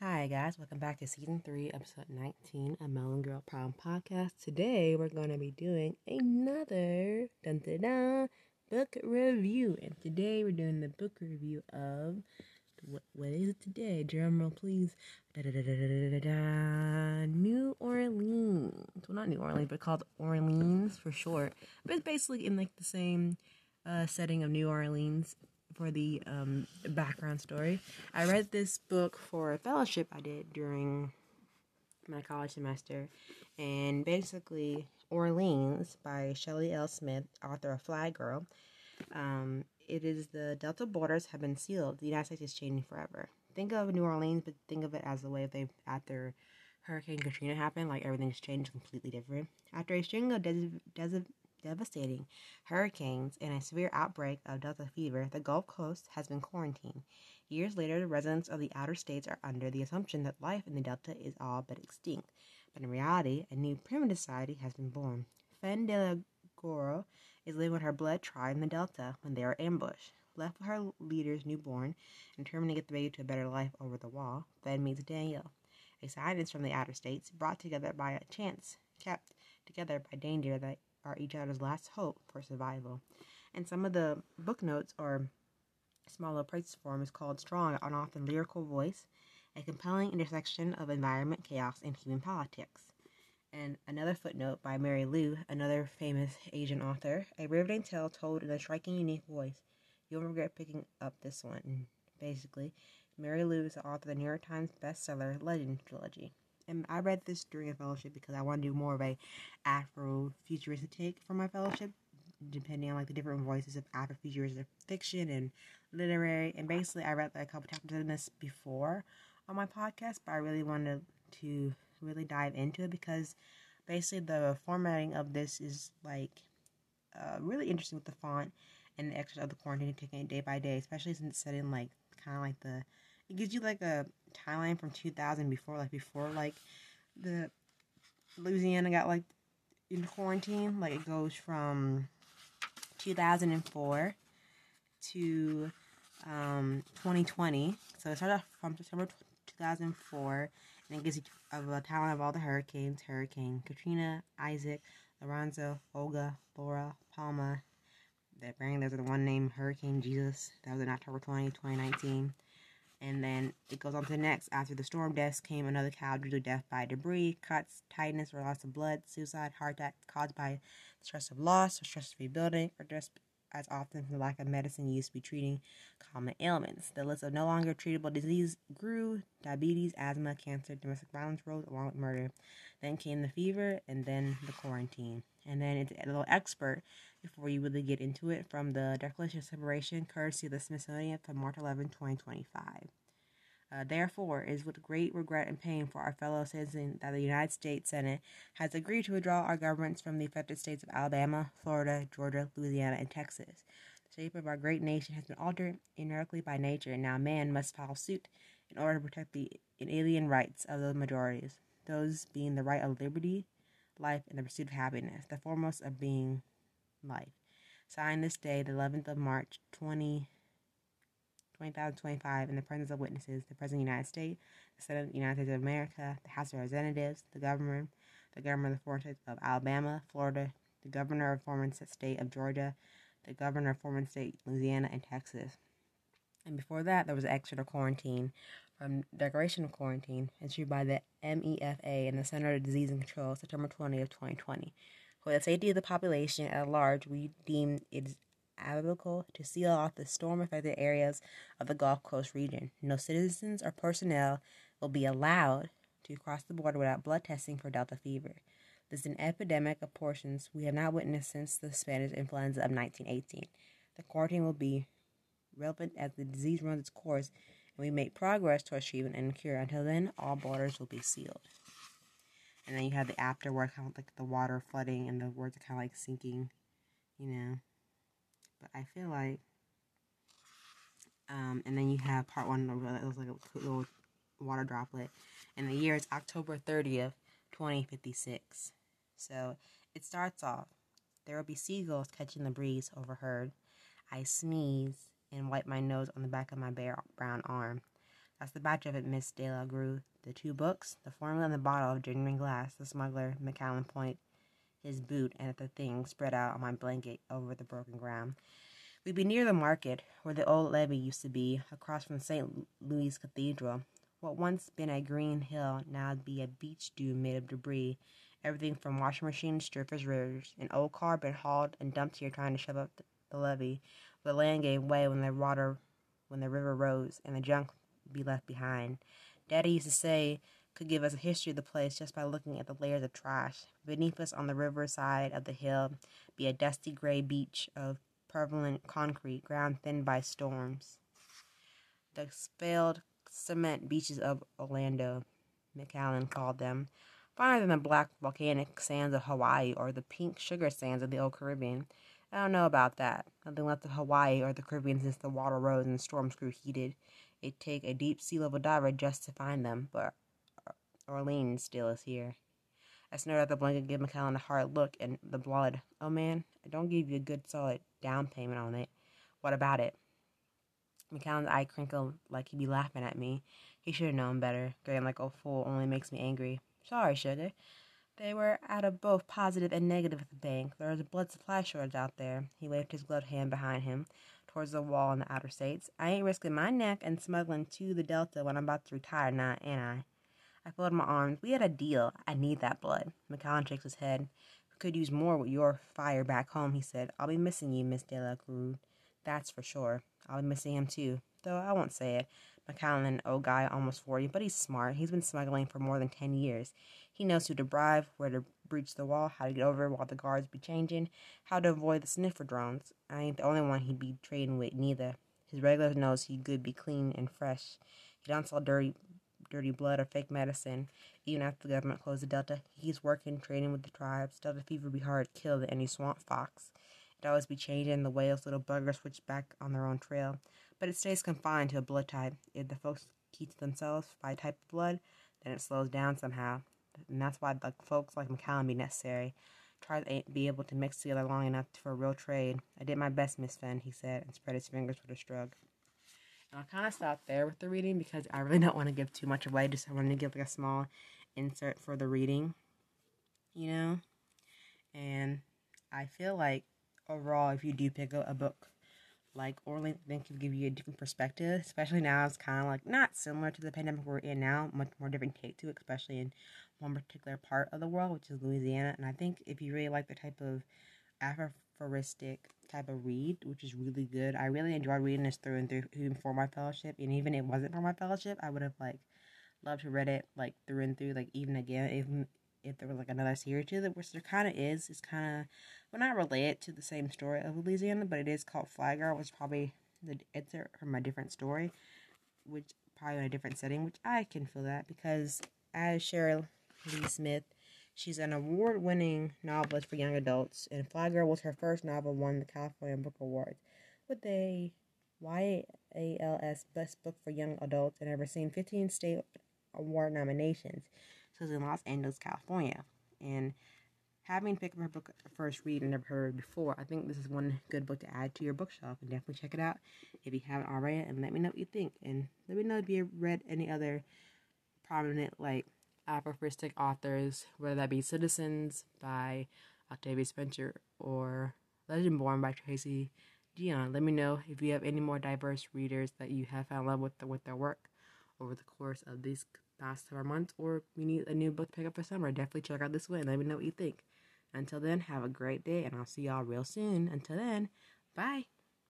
Hi, guys. Welcome back to season three, episode 19 of Melon Girl Problem Podcast. Today, we're going to be doing another dun, dun, dun, book review. And today, we're doing the book review of what, what is it today? Drum roll, please. Da, da, da, New Orleans. Well, not New Orleans, but called Orleans for short. But it's basically in like the same uh, setting of New Orleans for the um, background story. I read this book for a fellowship I did during my college semester, and basically Orleans by Sherri L. Smith, author of Fly Girl. Um, it is the Delta borders have been sealed. The United States is changing forever. Think of New Orleans, but think of it as the way they after Hurricane Katrina happened, like everything's changed completely different. After a string of des- des- devastating hurricanes and a severe outbreak of Delta fever, the Gulf Coast has been quarantined. Years later, the residents of the outer states are under the assumption that life in the Delta is all but extinct. But in reality, a new primitive society has been born. Fen de la Guerre is living with her blood tribe in the Delta when they are ambushed. Left with her leaders newborn and determined to get the baby to a better life over the wall, Fen meets Daniel, a scientist from the outer states, brought together by a chance, kept together by danger that are each other's last hope for survival. And some of the book notes or smaller praise form is called Strong, an often lyrical voice, a compelling intersection of environment, chaos, and human politics. And another footnote by Marie Lu, another famous Asian author, a riveting tale told in a striking, unique voice. You'll regret picking up this one. Basically, Marie Lu is the author of the New York Times bestseller Legend trilogy and I read this during a fellowship because I want to do more of a Afro-futuristic take for my fellowship, depending on like the different voices of Afro-futuristic fiction and literary. And basically, I read like, a couple chapters in this before on my podcast, but I really wanted to really dive into it because basically the formatting of this is like uh, really interesting with the font and the extras of the quarantine taking it day by day, especially since it's set in like kind of like the it gives you like a timeline from 2000 before, like before like the Louisiana got like in quarantine. Like it goes from 2004 to um, 2020. So it started off from December 2004, and it gives you a, a timeline of all the hurricanes: Hurricane Katrina, Isaac, Lorenzo, Olga, Laura, Palma. That bring there's the one named Hurricane Jesus. That was in October 20, 2019. And then it goes on to the next. After the storm deaths came another cow due to death by debris, cuts, tightness, or loss of blood, suicide, heart attack caused by stress of loss or stress of rebuilding, or just as often the lack of medicine used to be treating common ailments. The list of no longer treatable disease grew. Diabetes, asthma, cancer, domestic violence rose along with murder. Then came the fever, and then the quarantine. And then it's a little expert before you really get into it from the Declaration of Separation, courtesy of the Smithsonian from March 11, 2025. Uh, therefore, it is with great regret and pain for our fellow citizens that the United States Senate has agreed to withdraw our governments from the affected states of Alabama, Florida, Georgia, Louisiana, and Texas. The shape of our great nation has been altered inertically by nature, and now man must follow suit in order to protect the inalien rights of the majorities, those being the right of liberty, life, and the pursuit of happiness, the foremost of being life. Signed this day, the 11th of March, 20, 2025, in the presence of witnesses, the President of the United States, the Senate of the United States of America, the House of Representatives, the governor, the governor of the foreign states of Alabama, Florida, the governor of foreign state of Georgia, the governor of foreign state Louisiana, and Texas. And before that, there was an extra quarantine from Declaration of Quarantine issued by the MEFA and the Center of Disease and Control, September 20 of 2020. For the safety of the population at large, we deem it applicable to seal off the storm affected areas of the Gulf Coast region. No citizens or personnel will be allowed to cross the border without blood testing for Delta fever. This is an epidemic of portions we have not witnessed since the Spanish influenza of 1918. The quarantine will be relevant as the disease runs its course and we make progress towards treatment and cure. Until then, all borders will be sealed. And then you have the afterword, kind of like the water flooding and the words are kind of like sinking, you know. But I feel like, um, and then you have part one, it was like a little water droplet. And the year is October 30th, 2056. So it starts off. There will be seagulls catching the breeze overheard. I sneeze and wipe my nose on the back of my bare brown arm. That's the batch of it, Miss De La Guerre. The two books, the formula and the bottle of genuine glass, the smuggler, McCallum point his boot and at the thing spread out on my blanket over the broken ground. We'd be near the market, where the old levee used to be, across from St. Louis Cathedral. What once been a green hill now'd be a beach dune made of debris. Everything from washing machines to refrigerators. An old car been hauled and dumped here trying to shove up the levee. The land gave way when the water, when the river rose, and the junk be left behind. Daddy used to say could give us a history of the place just by looking at the layers of trash. Beneath us on the river side of the hill be a dusty gray beach of prevalent concrete, ground thinned by storms. The spaled cement beaches of Orlando, McCallum called them, finer than the black volcanic sands of Hawaii or the pink sugar sands of the old Caribbean. I don't know about that. Nothing left of Hawaii or the Caribbean since the water rose and the storms grew heated. It'd take a deep sea level diver just to find them, but Orleans still is here. I snared at the blanket, gave McCallum a hard look, and the blood. Oh man, I don't give you a good solid down payment on it. What about it? McCallum's eye crinkled like he'd be laughing at me. He should have known better. Grin like a fool only makes me angry. Sorry, sugar. They were out of both positive and negative at the bank. There was a blood supply shortage out there. He waved his gloved hand behind him towards the wall in the outer states. I ain't risking my neck and smuggling to the Delta when I'm about to retire now, ain't I? I folded my arms. We had a deal. I need that blood. McCallum shakes his head. We could use more with your fire back home, he said. I'll be missing you, Miss De La. That's for sure. I'll be missing him too, though I won't say it. McCallum, an old guy, almost 40, but he's smart. He's been smuggling for more than 10 years. He knows who to bribe, where to breach the wall, how to get over while the guards be changing, how to avoid the sniffer drones. I ain't the only one he'd be trading with, neither. His regulars knows he good be clean and fresh. He don't sell dirty dirty blood or fake medicine. Even after the government closed the Delta, he's working, trading with the tribes. Delta fever be hard to kill than any swamp fox. It always be changing. The whales, little buggers, switch back on their own trail. But it stays confined to a blood type. If the folks keep to themselves by type of blood, then it slows down somehow. And that's why the folks like McCallum be necessary. Tribes ain't be able to mix together long enough for a real trade. I did my best, Miss Fen, he said, and spread his fingers with a shrug. I'll kind of stop there with the reading because I really don't want to give too much away. Just I wanted to give like a small insert for the reading, you know. And I feel like overall, if you do pick up a book like Orleans, then can give you a different perspective. Especially now, it's kind of like not similar to the pandemic we're in now, much more different take to, it, especially in one particular part of the world, which is Louisiana. And I think if you really like the type of aphoristic type of read, which is really good. I really enjoyed reading this through and through even for my fellowship. And even if it wasn't for my fellowship, I would have like loved to read it like through and through, like even again, even if there was like another series to it, which there kind of is. It's kind of well not related to the same story of Louisiana, but it is called Fly Girl, which probably the it's from a different story, which probably in a different setting, which I can feel that because as Sherri L. Smith She's an award winning novelist for young adults, and Fly Girl was her first novel won the California Book Award with a YALS Best Book for Young Adults and ever seen 15 state award nominations. She in Los Angeles, California. And having picked up her book first read and never heard before, I think this is one good book to add to your bookshelf. And definitely check it out if you haven't already. And let me know what you think. And let me know if you read any other prominent, like, aphoristic authors, whether that be Citizens by Octavia Spencer or Legendborn by Tracy Deonn. Let me know if you have any more diverse readers that you have found love with, the, with their work over the course of these past several months, or you need a new book to pick up for summer. Definitely check out this one and let me know what you think. Until then, have a great day, and I'll see y'all real soon. Until then, bye.